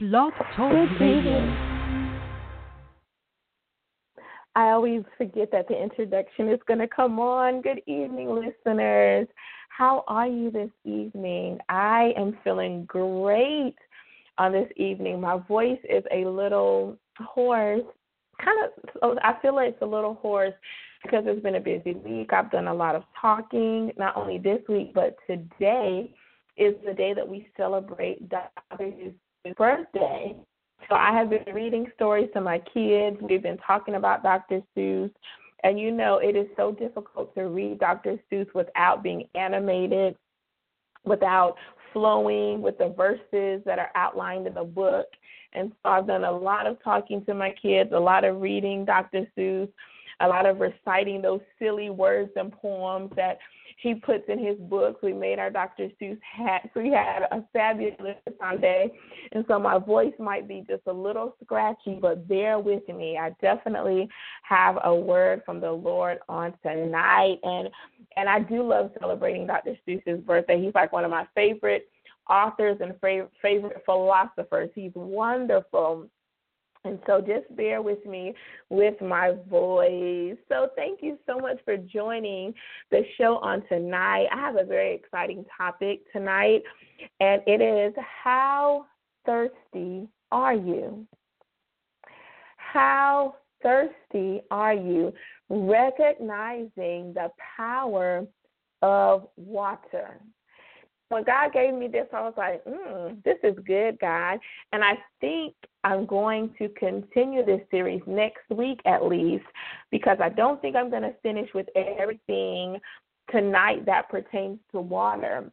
Blog Talk Radio. I always forget that the introduction is going to come on. Good evening, listeners. How are you this evening? I am feeling great on this evening. My voice is a little hoarse. Kind of, oh, I feel like it's a little hoarse because it's been a busy week. I've done a lot of talking, not only this week, but today is the day that we celebrate Dr birthday. So I have been reading stories to my kids. We've been talking about Dr. Seuss. And you know, it is so difficult to read Dr. Seuss without being animated, without flowing with the verses that are outlined in the book. And so I've done a lot of talking to my kids, a lot of reading Dr. Seuss, a lot of reciting those silly words and poems that he puts in his books. We made our Dr. Seuss hat. So we had a fabulous Sunday. And so my voice might be just a little scratchy, but bear with me. I definitely have a word from the Lord on tonight. And and I do love celebrating Dr. Seuss's birthday. He's like one of my favorite authors and favorite philosophers. He's wonderful. And so just bear with me with my voice. So thank you so much for joining the show on tonight. I have a very exciting topic tonight, and it is how thirsty are you? How thirsty are you? Recognizing the power of water when God gave me this, I was like, mm, this is good, God. And I think I'm going to continue this series next week at least because I don't think I'm going to finish with everything tonight that pertains to water,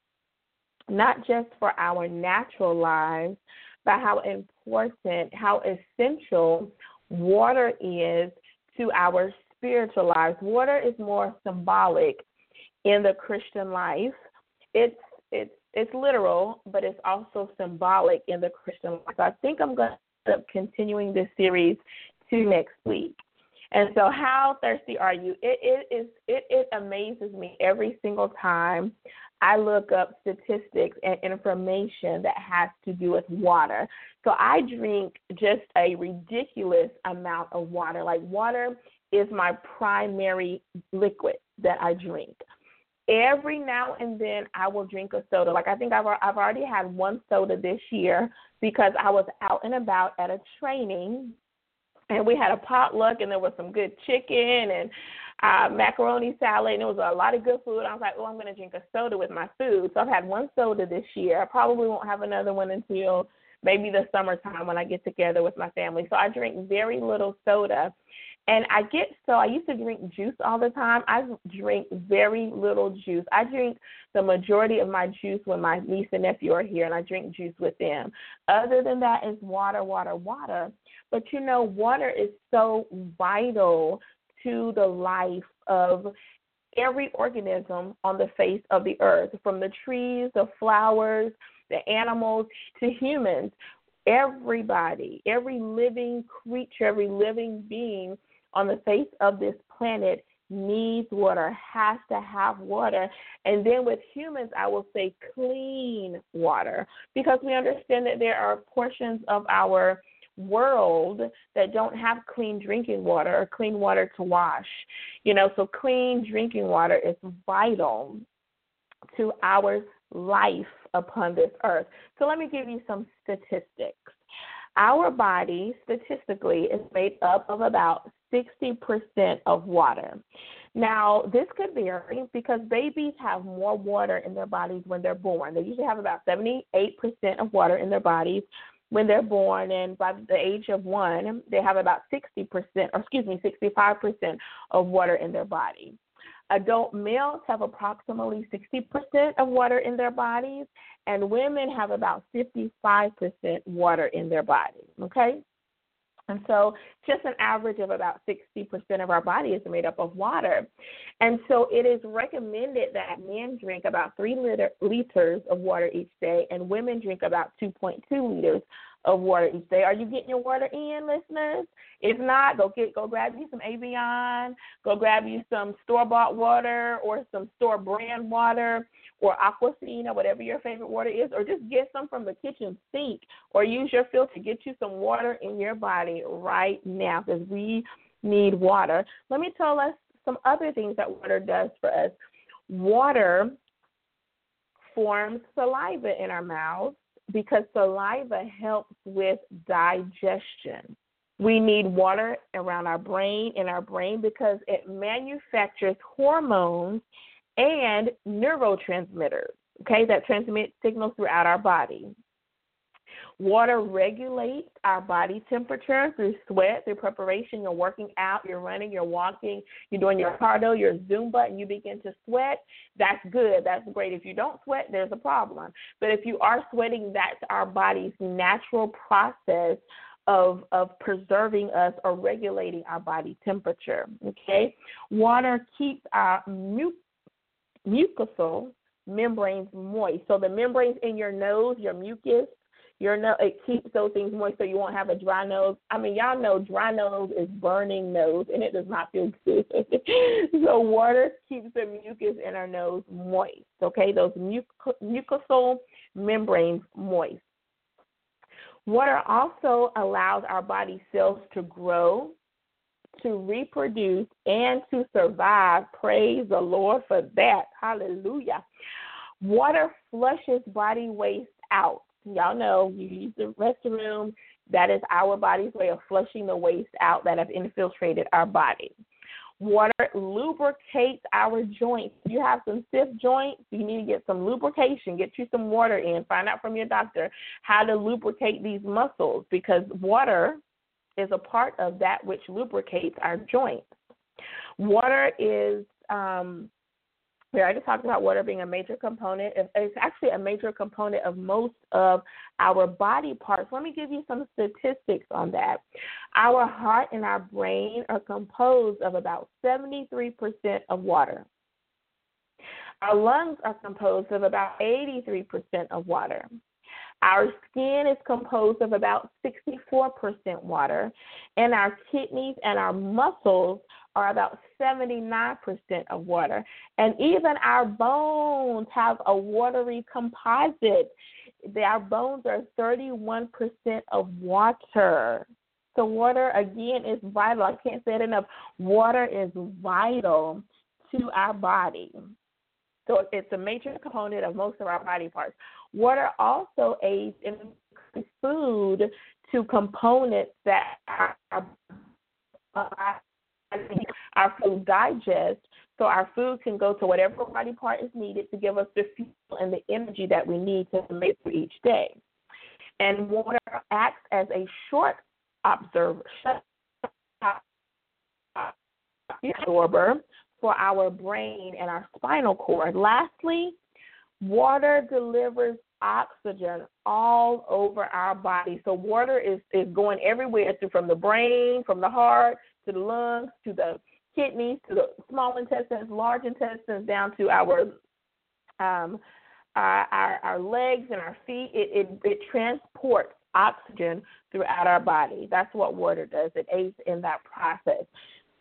not just for our natural lives, but how important, how essential water is to our spiritual lives. Water is more symbolic in the Christian life. It's it's it's literal, but it's also symbolic in the Christian life. So I think I'm going to end up continuing this series to next week. And so, how thirsty are you? It, it is it, it amazes me every single time I look up statistics and information that has to do with water. So I drink just a ridiculous amount of water. Like water is my primary liquid that I drink every now and then I will drink a soda. Like I think I've I've already had one soda this year because I was out and about at a training and we had a potluck and there was some good chicken and uh macaroni salad and it was a lot of good food. I was like, "Oh, I'm going to drink a soda with my food." So I've had one soda this year. I probably won't have another one until maybe the summertime when I get together with my family. So I drink very little soda. And I get so I used to drink juice all the time. I drink very little juice. I drink the majority of my juice when my niece and nephew are here, and I drink juice with them. Other than that, is water, water, water. But you know, water is so vital to the life of every organism on the face of the earth, from the trees, the flowers, the animals to humans. Everybody, every living creature, every living being on the face of this planet needs water, has to have water. And then with humans, I will say clean water because we understand that there are portions of our world that don't have clean drinking water or clean water to wash. You know, so clean drinking water is vital to our life upon this earth. So let me give you some statistics. Our body statistically is made up of about 60% of water. Now, this could vary because babies have more water in their bodies when they're born. They usually have about 78% of water in their bodies when they're born, and by the age of one, they have about 60%, or excuse me, 65% of water in their body. Adult males have approximately 60% of water in their bodies, and women have about 55% water in their bodies. Okay? And so, just an average of about 60% of our body is made up of water. And so, it is recommended that men drink about three liter, liters of water each day, and women drink about 2.2 liters of water each day. Are you getting your water in, listeners? If not, go get go grab you some Evian, go grab you some store bought water or some store brand water or Aquafina, whatever your favorite water is, or just get some from the kitchen sink or use your filter. Get you some water in your body right now because we need water. Let me tell us some other things that water does for us. Water forms saliva in our mouths because saliva helps with digestion. We need water around our brain in our brain because it manufactures hormones and neurotransmitters, okay, that transmit signals throughout our body. Water regulates our body temperature through sweat, through preparation. You're working out, you're running, you're walking, you're doing your cardio, your Zumba, and you begin to sweat. That's good. That's great. If you don't sweat, there's a problem. But if you are sweating, that's our body's natural process of of preserving us or regulating our body temperature. Okay, water keeps our mu- mucosal membranes moist. So the membranes in your nose, your mucus, your nose, it keeps those things moist so you won't have a dry nose. I mean, y'all know dry nose is burning nose and it does not feel good. so water keeps the mucus in our nose moist. Okay, those muc- mucosal membranes moist. Water also allows our body cells to grow, to reproduce, and to survive. Praise the Lord for that. Hallelujah. Water flushes body waste out. Y'all know you use the restroom. That is our body's way of flushing the waste out that have infiltrated our body. Water lubricates our joints. You have some stiff joints, you need to get some lubrication. Get you some water in. Find out from your doctor how to lubricate these muscles because water is a part of that which lubricates our joints. Water is um, I just talked about water being a major component. It's actually a major component of most of our body parts. Let me give you some statistics on that. Our heart and our brain are composed of about 73% of water. Our lungs are composed of about 83% of water. Our skin is composed of about 64% water, and our kidneys and our muscles are about 79% of water. And even our bones have a watery composite. Our bones are 31% of water. So, water, again, is vital. I can't say it enough. Water is vital to our body. So, it's a major component of most of our body parts. Water also aids in food to components that are, are our food digest so our food can go to whatever body part is needed to give us the fuel and the energy that we need to make for each day. And water acts as a short observer, absorber for our brain and our spinal cord. Lastly, water delivers oxygen all over our body. So water is, is going everywhere through from the brain, from the heart, to the lungs, to the kidneys, to the small intestines, large intestines, down to our um, our, our, our legs and our feet. It, it, it transports oxygen throughout our body. That's what water does. It aids in that process.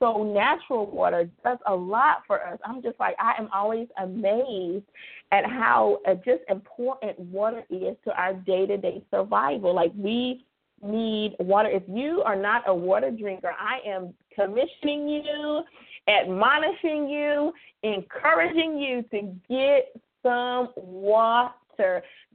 So natural water does a lot for us. I'm just like I am always amazed at how uh, just important water is to our day-to-day survival. Like we need water. If you are not a water drinker, I am commissioning you, admonishing you, encouraging you to get some water.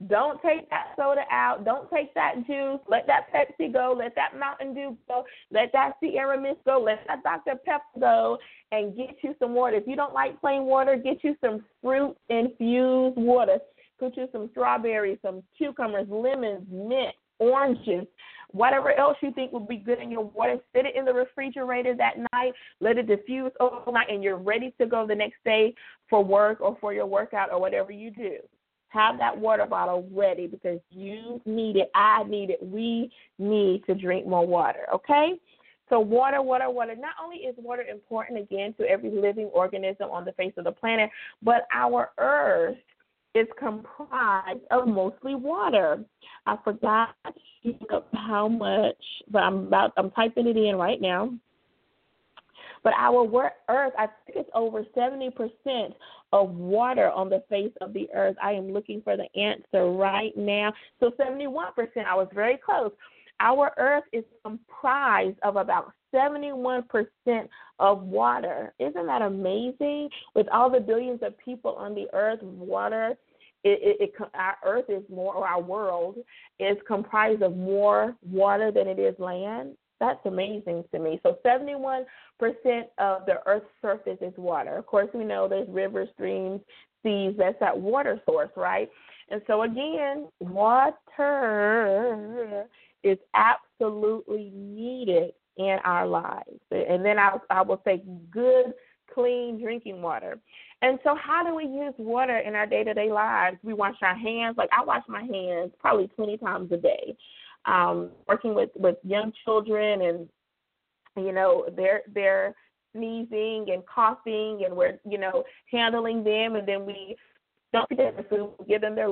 Don't take that soda out. Don't take that juice. Let that Pepsi go. Let that Mountain Dew go. Let that Sierra Mist go. Let that Dr. Pepper go and get you some water. If you don't like plain water, get you some fruit infused water. Put you some strawberries, some cucumbers, lemons, mint, oranges, whatever else you think would be good in your water, sit it in the refrigerator that night, let it diffuse overnight, and you're ready to go the next day for work or for your workout or whatever you do. Have that water bottle ready because you need it. I need it. We need to drink more water, okay? So, water, water, water. Not only is water important again to every living organism on the face of the planet, but our earth is comprised of mostly water. I forgot how much, but I'm about I'm typing it in right now. But our Earth, I think it's over 70% of water on the face of the earth? I am looking for the answer right now. So 71%, I was very close. Our earth is comprised of about 71% of water. Isn't that amazing? With all the billions of people on the earth, water it, it, it, our earth is more, or our world is comprised of more water than it is land. That's amazing to me. So 71% of the earth's surface is water. Of course, we know there's rivers, streams, seas. That's that water source, right? And so, again, water is absolutely needed in our lives. And then I, I will say good, clean drinking water. And so, how do we use water in our day to day lives? We wash our hands. Like I wash my hands probably 20 times a day. Um, working with with young children, and you know, they're they're sneezing and coughing, and we're you know handling them, and then we don't forget the food, give them their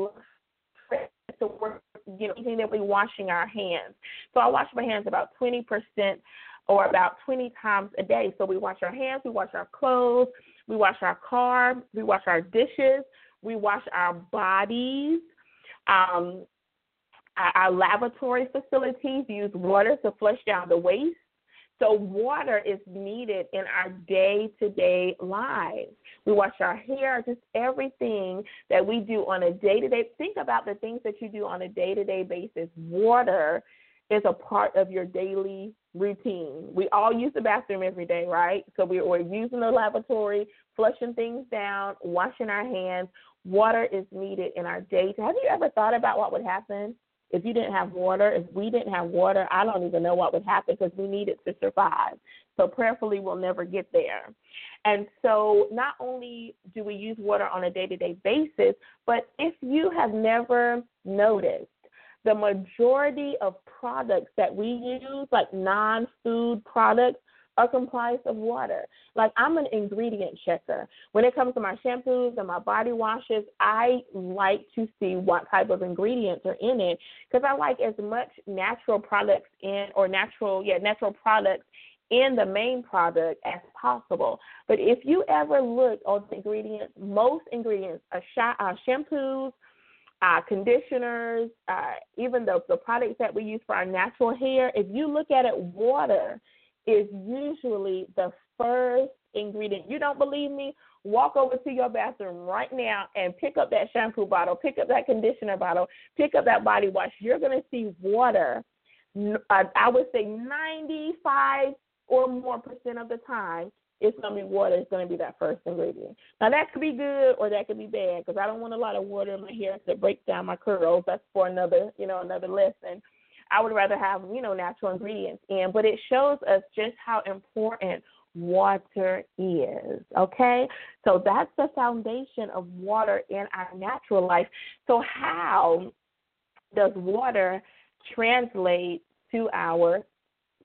so we're you know immediately washing our hands. So I wash my hands about 20 percent or about 20 times a day. So we wash our hands, we wash our clothes, we wash our car, we wash our dishes, we wash our bodies. Um, our, laboratory facilities use water to flush down the waste. So, water is needed in our day to day lives. We wash our hair, just everything that we do on a day to day. Think about the things that you do on a day to day basis. Water is a part of your daily routine. We all use the bathroom every day, right? So we, we're using the lavatory, flushing things down, washing our hands. Water is needed in our day. Have you ever thought about what would happen if you didn't have water? If we didn't have water, I don't even know what would happen because we need it to survive. So prayerfully, we'll never get there. And so, not only do we use water on a day to day basis, but if you have never noticed, the majority of products that we use, like non food products, are comprised of water. Like I'm an ingredient checker. When it comes to my shampoos and my body washes, I like to see what type of ingredients are in it because I like as much natural products in or natural, yeah, natural products in the main product as possible. But if you ever look on the ingredients, most ingredients, are sh- uh, shampoos, uh, conditioners, uh, even the, the products that we use for our natural hair, if you look at it, water is usually the first ingredient. You don't believe me? Walk over to your bathroom right now and pick up that shampoo bottle, pick up that conditioner bottle, pick up that body wash. You're going to see water. Uh, I would say 95 or more percent of the time it's going to be water. It's going to be that first ingredient. Now that could be good or that could be bad because I don't want a lot of water in my hair to break down my curls. That's for another, you know, another lesson. I would rather have, you know, natural ingredients in, but it shows us just how important water is. Okay? So that's the foundation of water in our natural life. So how does water translate to our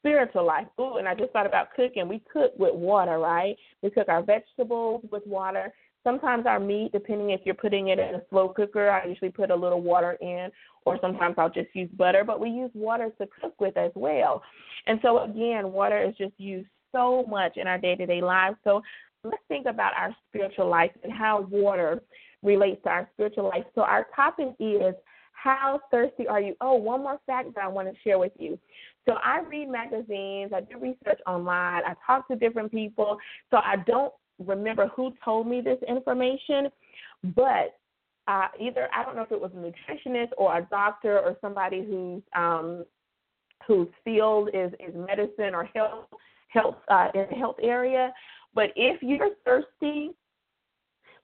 spiritual life. Ooh, and I just thought about cooking. We cook with water, right? We cook our vegetables with water. Sometimes our meat, depending if you're putting it in a slow cooker, I usually put a little water in, or sometimes I'll just use butter, but we use water to cook with as well. And so, again, water is just used so much in our day to day lives. So, let's think about our spiritual life and how water relates to our spiritual life. So, our topic is how thirsty are you? Oh, one more fact that I want to share with you. So I read magazines, I do research online, I talk to different people. So I don't remember who told me this information, but uh, either I don't know if it was a nutritionist or a doctor or somebody who's um, whose field is, is medicine or health health uh, in the health area. But if you're thirsty,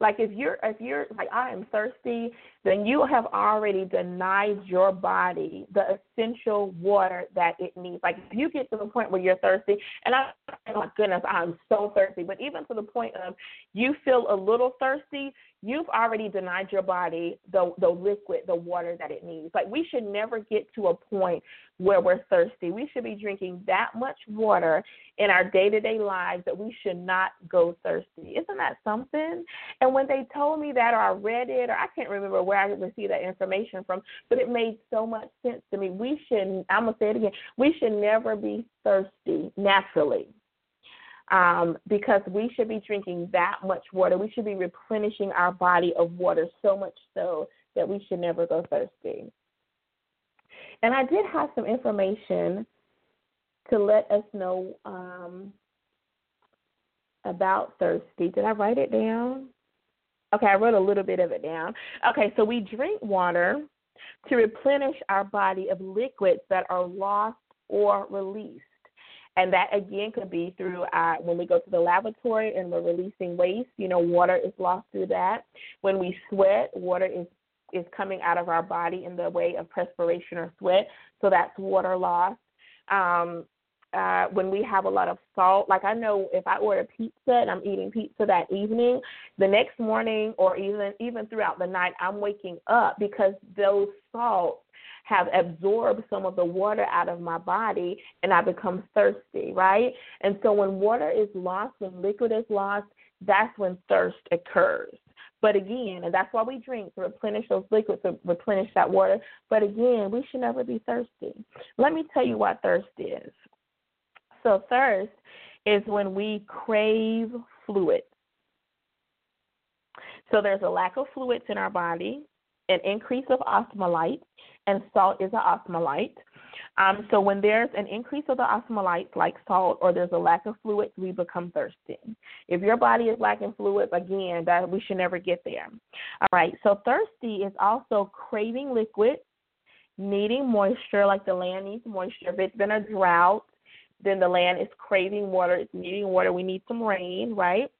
like if you're if you're like I am thirsty, then you have already denied your body the essential water that it needs. Like if you get to the point where you're thirsty, and I oh my goodness, I'm so thirsty, but even to the point of you feel a little thirsty, you've already denied your body the the liquid, the water that it needs. Like we should never get to a point where we're thirsty. We should be drinking that much water in our day-to-day lives that we should not go thirsty. Isn't that something? And when they told me that or I read it or I can't remember where I received that information from, but it made so much sense to me. We should I'm going to say it again. We should never be thirsty naturally um, because we should be drinking that much water. We should be replenishing our body of water so much so that we should never go thirsty. And I did have some information to let us know um, about thirsty. Did I write it down? Okay, I wrote a little bit of it down. Okay, so we drink water to replenish our body of liquids that are lost or released. And that again could be through our, when we go to the lavatory and we're releasing waste, you know, water is lost through that. When we sweat, water is is coming out of our body in the way of perspiration or sweat, so that's water loss. Um, uh, when we have a lot of salt. Like I know if I order pizza and I'm eating pizza that evening, the next morning or even even throughout the night, I'm waking up because those salts have absorbed some of the water out of my body and I become thirsty, right? And so when water is lost, when liquid is lost, that's when thirst occurs. But again, and that's why we drink to replenish those liquids, to replenish that water. But again, we should never be thirsty. Let me tell you what thirst is. So, thirst is when we crave fluids. So, there's a lack of fluids in our body, an increase of osmolyte, and salt is an osmolyte. Um, so, when there's an increase of the osmolytes, like salt, or there's a lack of fluids, we become thirsty. If your body is lacking fluids, again, that we should never get there. All right. So, thirsty is also craving liquid, needing moisture, like the land needs moisture. If it's been a drought, then the land is craving water, it's needing water. We need some rain, right?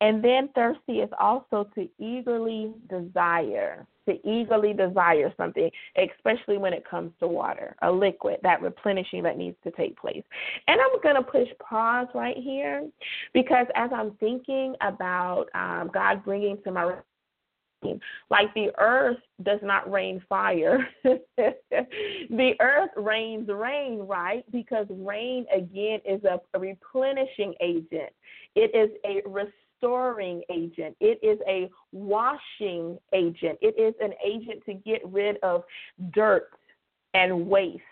And then thirsty is also to eagerly desire, to eagerly desire something, especially when it comes to water, a liquid, that replenishing that needs to take place. And I'm going to push pause right here because as I'm thinking about um, God bringing to my like the earth does not rain fire. the earth rains rain, right? Because rain, again, is a, replenishing agent, it is a restoring agent, it is a washing agent, it is an agent to get rid of dirt and waste.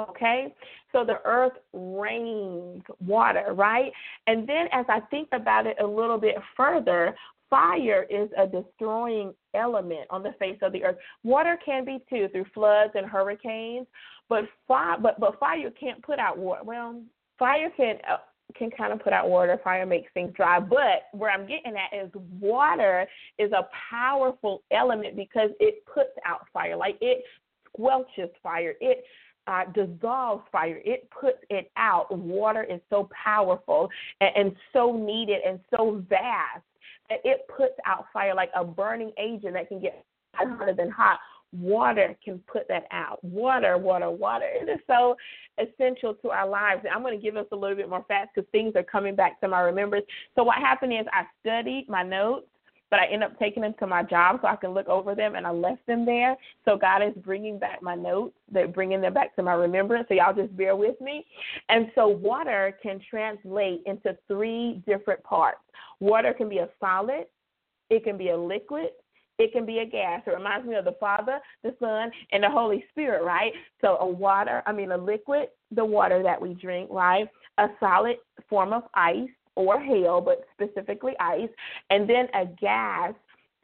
Okay, so the earth rains water, right? And then as I think about it a little bit further, fire is a destroying element on the face of the earth. Water can be too through floods and hurricanes, but fire, but but fire can't put out water. Well, fire can uh, can kind of put out water. Fire makes things dry. But where I'm getting at is water is a powerful element because it puts out fire. Like it squelches fire. It uh, dissolves fire. It puts it out. Water is so powerful and, and so needed and so vast it puts out fire like a burning agent that can get hotter than hot. Water can put that out. Water, water, water. It is so essential to our lives. I'm going to give us a little bit more fast because things are coming back to my remembrance. So what happened is I studied my notes but I end up taking them to my job so I can look over them, and I left them there. So God is bringing back my notes, they're bringing them back to my remembrance. So y'all just bear with me. And so water can translate into three different parts. Water can be a solid, it can be a liquid, it can be a gas. It reminds me of the Father, the Son, and the Holy Spirit, right? So a water, I mean a liquid, the water that we drink, right? A solid form of ice, or hail, but specifically ice, and then a gas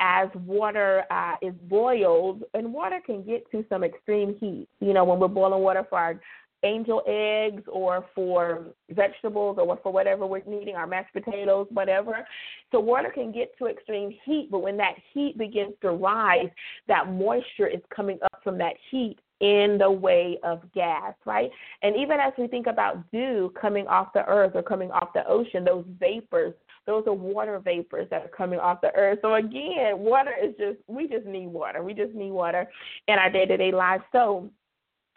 as water uh, is boiled, and water can get to some extreme heat. You know, when we're boiling water for our angel eggs or for vegetables or for whatever we're needing, our mashed potatoes, whatever. So water can get to extreme heat, but when that heat begins to rise, that moisture is coming up from that heat in the way of gas, right? And even as we think about dew coming off the earth or coming off the ocean, those vapors, those are water vapors that are coming off the earth. So again, water is just, we just need water. We just need water in our day to day lives. So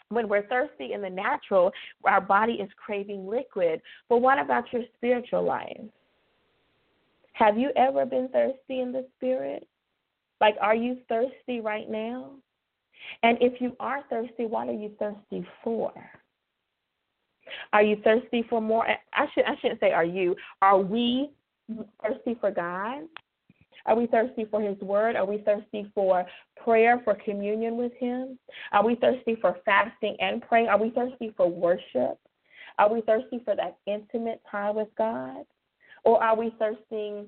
when we're thirsty in the natural, our body is craving liquid. But what about your spiritual life? Have you ever been thirsty in the spirit? Like, are you thirsty right now? And if you are thirsty, what are you thirsty for? Are you thirsty for more? I should I shouldn't say are you. Are we thirsty for God? Are we thirsty for His Word? Are we thirsty for prayer, for communion with Him? Are we thirsty for fasting and praying? Are we thirsty for worship? Are we thirsty for that intimate time with God? Or are we thirsting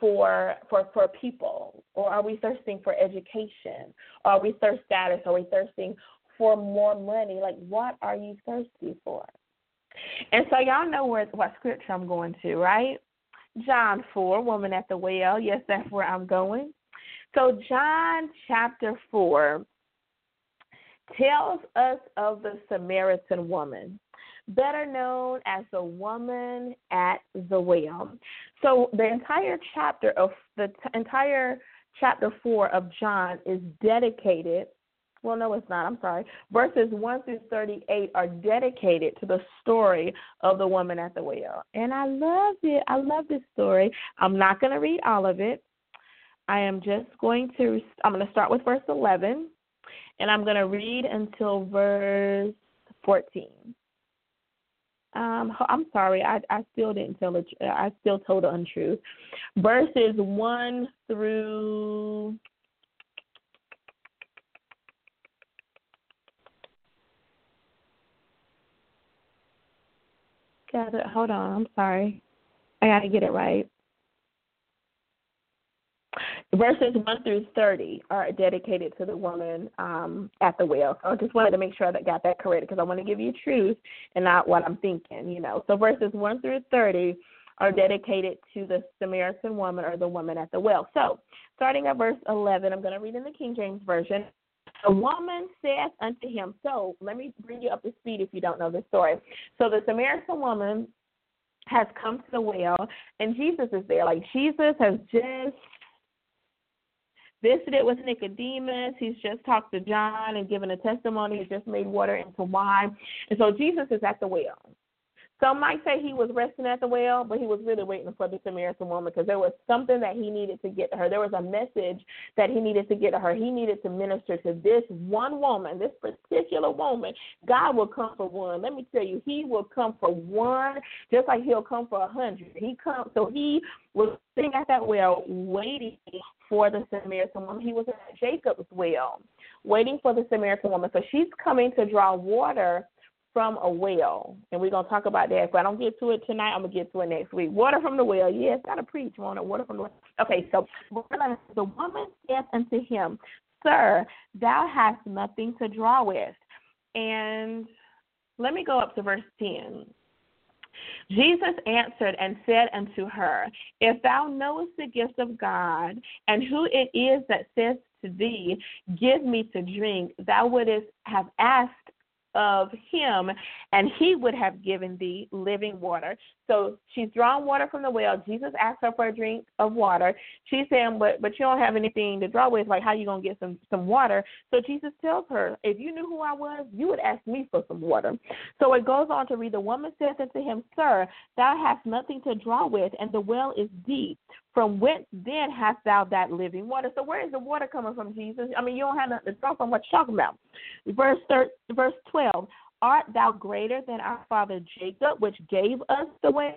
for for for people? Or are we thirsting for education? Or are we thirst status? Are we thirsting for more money? Like what are you thirsty for? And so y'all know where what scripture I'm going to, right? John 4, woman at the well. Yes, that's where I'm going. So John chapter 4 tells us of the Samaritan woman, better known as the woman at the well. So the entire chapter of the t- entire chapter 4 of John is dedicated well, no, it's not. I'm sorry. Verses 1 through 38 are dedicated to the story of the woman at the well. And I love it. I love this story. I'm not going to read all of it. I am just going to, I'm going to start with verse 11, and I'm going to read until verse 14. Um, I'm sorry, I, I still didn't tell it. I still told the untruth. Verses 1 through Got it. Hold on. I'm sorry. I got to get it right. Verses 1 through 30 are dedicated to the woman um, at the well. So I just wanted to make sure that I got that correct because I want to give you truth and not what I'm thinking, you know. So verses 1 through 30 are dedicated to the Samaritan woman or the woman at the well. So starting at verse 11, I'm going to read in the King James Version. The woman saith unto him, So let me bring you up to speed if you don't know the story. So the Samaritan woman has come to the well, and Jesus is there. Like Jesus has just visited with Nicodemus. He's just talked to John and given a testimony. He just made water into wine. And so Jesus is at the well. Some might say he was resting at the well, but he was really waiting for the Samaritan woman because there was something that he needed to get to her. There was a message that he needed to get to her. He needed to minister to this one woman, this particular woman. God will come for one. Let me tell you, he will come for one just like he'll come for a hundred. He comes so he was sitting at that well waiting for the Samaritan woman. He was at Jacob's well, waiting for the Samaritan woman. So she's coming to draw water from a well, and we're gonna talk about that. If I don't get to it tonight, I'm gonna get to it next week. Water from the well, yes, gotta preach on it. Water from the well. Okay, so the woman said unto him, Sir, thou hast nothing to draw with. And let me go up to verse 10. Jesus answered and said unto her, If thou knowest the gift of God, and who it is that says to thee, Give me to drink, thou wouldst have asked of him, and he would have given thee living water. So she's drawing water from the well. Jesus asked her for a drink of water. She's saying, but but you don't have anything to draw with. Like, how you gonna get some some water? So Jesus tells her, if you knew who I was, you would ask me for some water. So it goes on to read. The woman says unto him, Sir, thou hast nothing to draw with, and the well is deep. From whence then hast thou that living water? So where is the water coming from, Jesus? I mean, you don't have nothing to draw from. What you're talking about? Verse thir- verse twelve. Art thou greater than our father Jacob, which gave us the well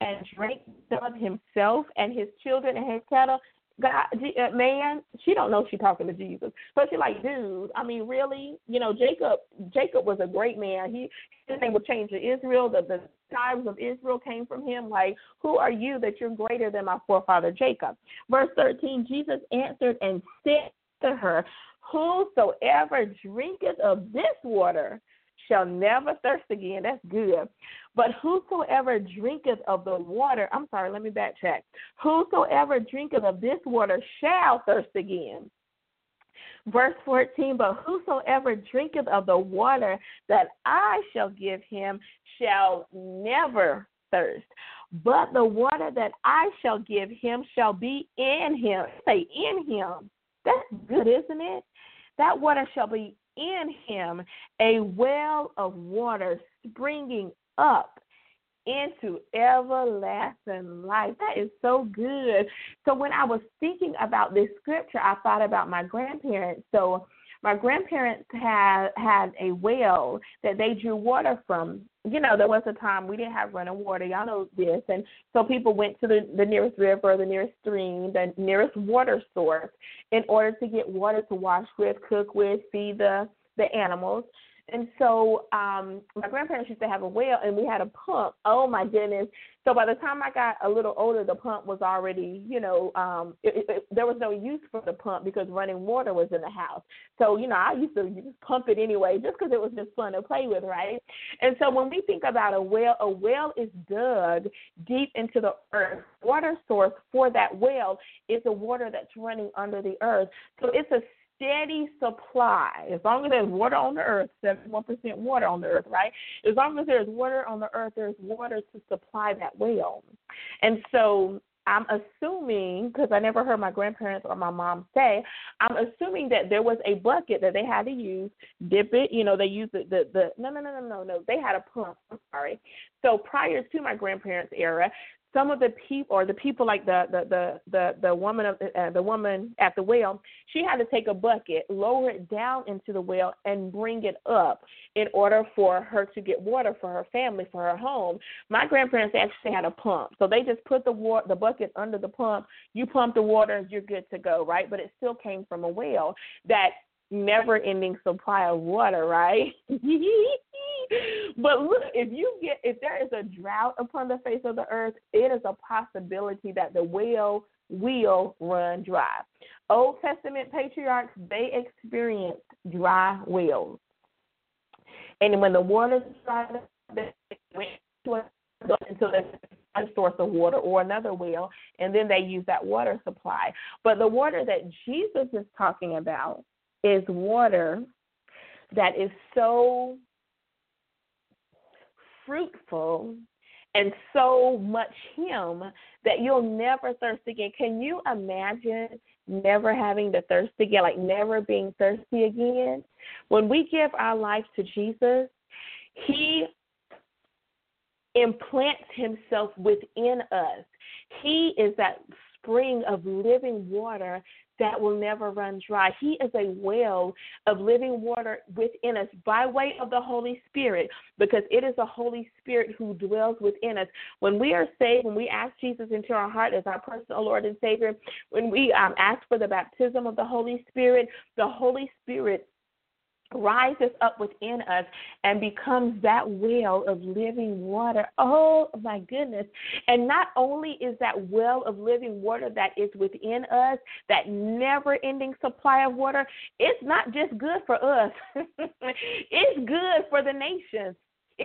and drank of himself and his children and his cattle? God, uh, man, she don't know she's talking to Jesus. So she's like, dude, I mean, really? You know, Jacob, Jacob was a great man. He his name would change to Israel. The the tribes of Israel came from him. Like, who are you that you're greater than my forefather Jacob? Verse thirteen, Jesus answered and said to her, Whosoever drinketh of this water shall never thirst again. That's good. But whosoever drinketh of the water, I'm sorry, let me backtrack. Whosoever drinketh of this water shall thirst again. Verse 14, but whosoever drinketh of the water that I shall give him shall never thirst. But the water that I shall give him shall be in him. Say, in him. That's good, isn't it? That water shall be in him a well of water springing up into everlasting life. That is so good. So when I was thinking about this scripture, I thought about my grandparents. So my grandparents had had a well that they drew water from. You know, there was a time we didn't have running water. Y'all know this, and so people went to the the nearest river, the nearest stream, the nearest water source, in order to get water to wash with, cook with, feed the the animals. And so um, my grandparents used to have a well, and we had a pump. Oh my goodness! So by the time I got a little older, the pump was already, you know, um, it, it, there was no use for the pump because running water was in the house. So you know, I used to just pump it anyway, just because it was just fun to play with, right? And so when we think about a well, a well is dug deep into the earth. Water source for that well is the water that's running under the earth. So it's a steady supply. As long as there's water on the earth, 71% water on the earth, right? As long as there's water on the earth, there's water to supply that well. And so I'm assuming, because I never heard my grandparents or my mom say, I'm assuming that there was a bucket that they had to use, dip it, you know, they used the, the, the no, no, no, no, no, no, they had a pump, I'm sorry. So prior to my grandparents' era, some of the people or the people like the the the the, the woman of uh, the woman at the well she had to take a bucket lower it down into the well and bring it up in order for her to get water for her family for her home. My grandparents actually had a pump so they just put the water the bucket under the pump. You pump the water you're good to go right? But it still came from a well that never ending supply of water, right? but look, if you get if there is a drought upon the face of the earth, it is a possibility that the well will run dry. Old Testament patriarchs they experienced dry wells. And when the water dried up, they went to a source of water or another well, and then they use that water supply. But the water that Jesus is talking about is water that is so fruitful and so much Him that you'll never thirst again. Can you imagine never having to thirst again, like never being thirsty again? When we give our life to Jesus, He implants Himself within us. He is that spring of living water that will never run dry. He is a well of living water within us by way of the Holy Spirit because it is the Holy Spirit who dwells within us. When we are saved, when we ask Jesus into our heart as our personal Lord and Savior, when we um, ask for the baptism of the Holy Spirit, the Holy Spirit rises up within us and becomes that well of living water. Oh my goodness. And not only is that well of living water that is within us, that never ending supply of water, it's not just good for us, it's good for the nations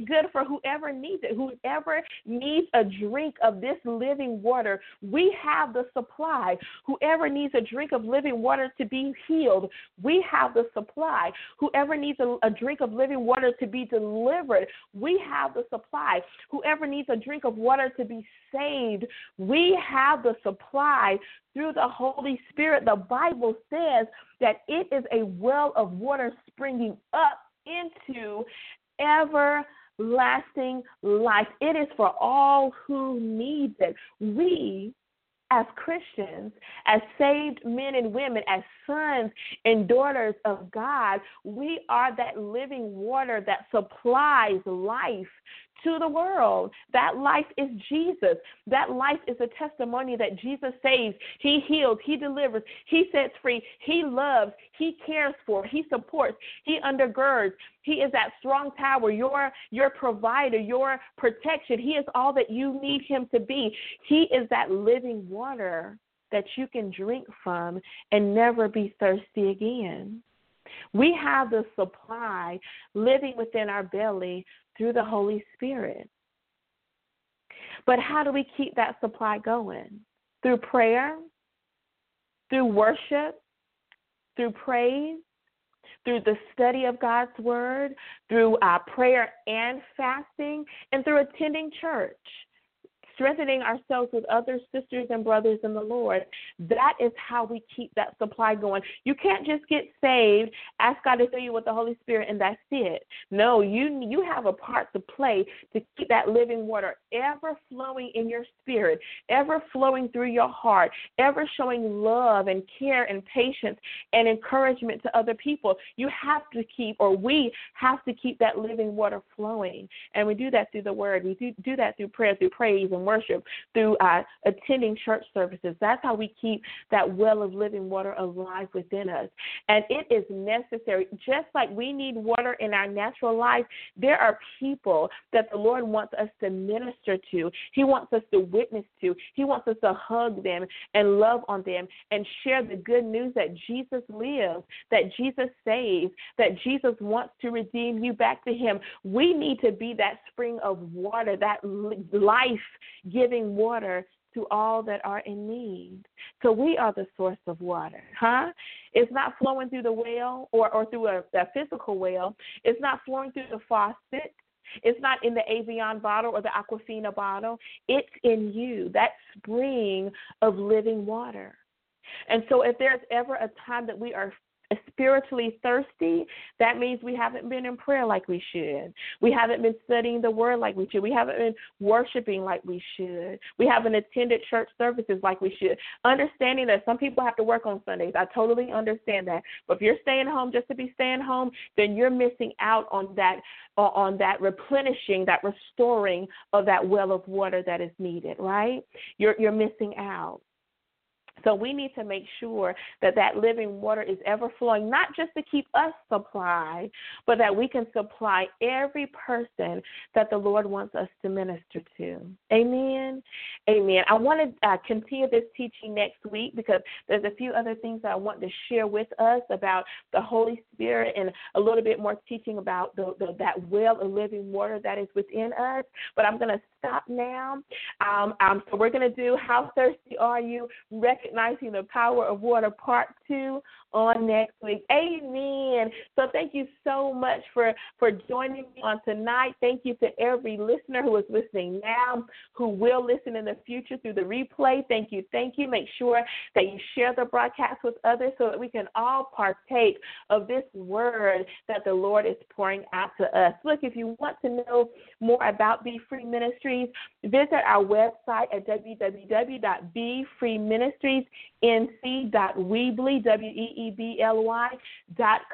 good for whoever needs it. Whoever needs a drink of this living water, we have the supply. Whoever needs a drink of living water to be healed, we have the supply. Whoever needs a, a drink of living water to be delivered, we have the supply. Whoever needs a drink of water to be saved, we have the supply through the Holy Spirit. The Bible says that it is a well of water springing up into ever lasting life. It is for all who need it. We, as Christians, as saved men and women, as sons and daughters of God, we are that living water that supplies life to the world. That life is Jesus. That life is a testimony that Jesus saves, He heals, He delivers, He sets free, He loves, He cares for, He supports, He undergirds. He is that strong tower, your your provider, your protection. He is all that you need him to be. He is that living water that you can drink from and never be thirsty again. We have the supply living within our belly through the Holy Spirit. But how do we keep that supply going? Through prayer, through worship, through praise, through the study of God's Word, through uh, prayer and fasting, and through attending church strengthening ourselves with other sisters and brothers in the Lord. That is how we keep that supply going. You can't just get saved, ask God to fill you with the Holy Spirit, and that's it. No, you you have a part to play to keep that living water ever flowing in your spirit, ever flowing through your heart, ever showing love and care and patience and encouragement to other people. You have to keep, or we have to keep that living water flowing. And we do that through the word. We do, do that through prayer, through praise and worship, through uh, attending church services. That's how we keep that well of living water alive within us. And it is necessary, just like we need water in our natural life, there are people that the Lord wants us to minister to. He wants us to witness to. He wants us to hug them and love on them and share the good news that Jesus lives, that Jesus saves, that Jesus wants to redeem you back to Him. We need to be that spring of water, that life giving water to all that are in need. So we are the source of water, huh? It's not flowing through the well or, or through a, a physical well. It's not flowing through the faucet. It's not in the Evian bottle or the Aquafina bottle. It's in you, that spring of living water. And so, if there's ever a time that we are spiritually thirsty, that means we haven't been in prayer like we should. We haven't been studying the word like we should. We haven't been worshiping like we should. We haven't attended church services like we should. Understanding that some people have to work on Sundays. I totally understand that. But if you're staying home just to be staying home, then you're missing out on that uh, on that replenishing, that restoring of that well of water that is needed, right? You're you're missing out. So we need to make sure that that living water is ever flowing, not just to keep us supplied, but that we can supply every person that the Lord wants us to minister to. Amen. Amen. I want to uh, continue this teaching next week because there's a few other things that I want to share with us about the Holy Spirit and a little bit more teaching about the, the, that well of living water that is within us. But I'm going to stop now. Um, um, so we're going to do How Thirsty Are You? Recognizing the Power of Water Part 2 on next week. Amen. So thank you so much for, for joining me on tonight. Thank you to every listener who is listening now, who will listen in the future through the replay. Thank you. Thank you. Make sure that you share the broadcast with others so that we can all partake of this word that the Lord is pouring out to us. Look, if you want to know more about Be Free Ministries, visit our website at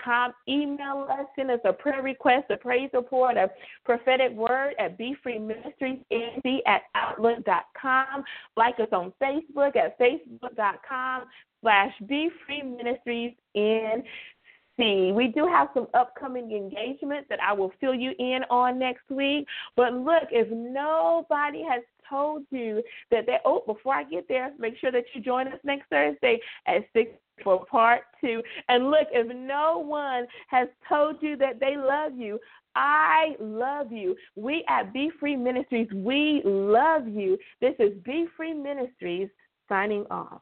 com. Email us, send us a prayer request, a praise report, a prophetic word at befreeministriesnc at outlook.com. Like us on Facebook at facebook.com slash Be Free Ministries in see. We do have some upcoming engagements that I will fill you in on next week. But look, if nobody has told you that they oh before I get there, make sure that you join us next Thursday at six for part two. And look, if no one has told you that they love you, I love you. We at Be Free Ministries, we love you. This is Be Free Ministries signing off.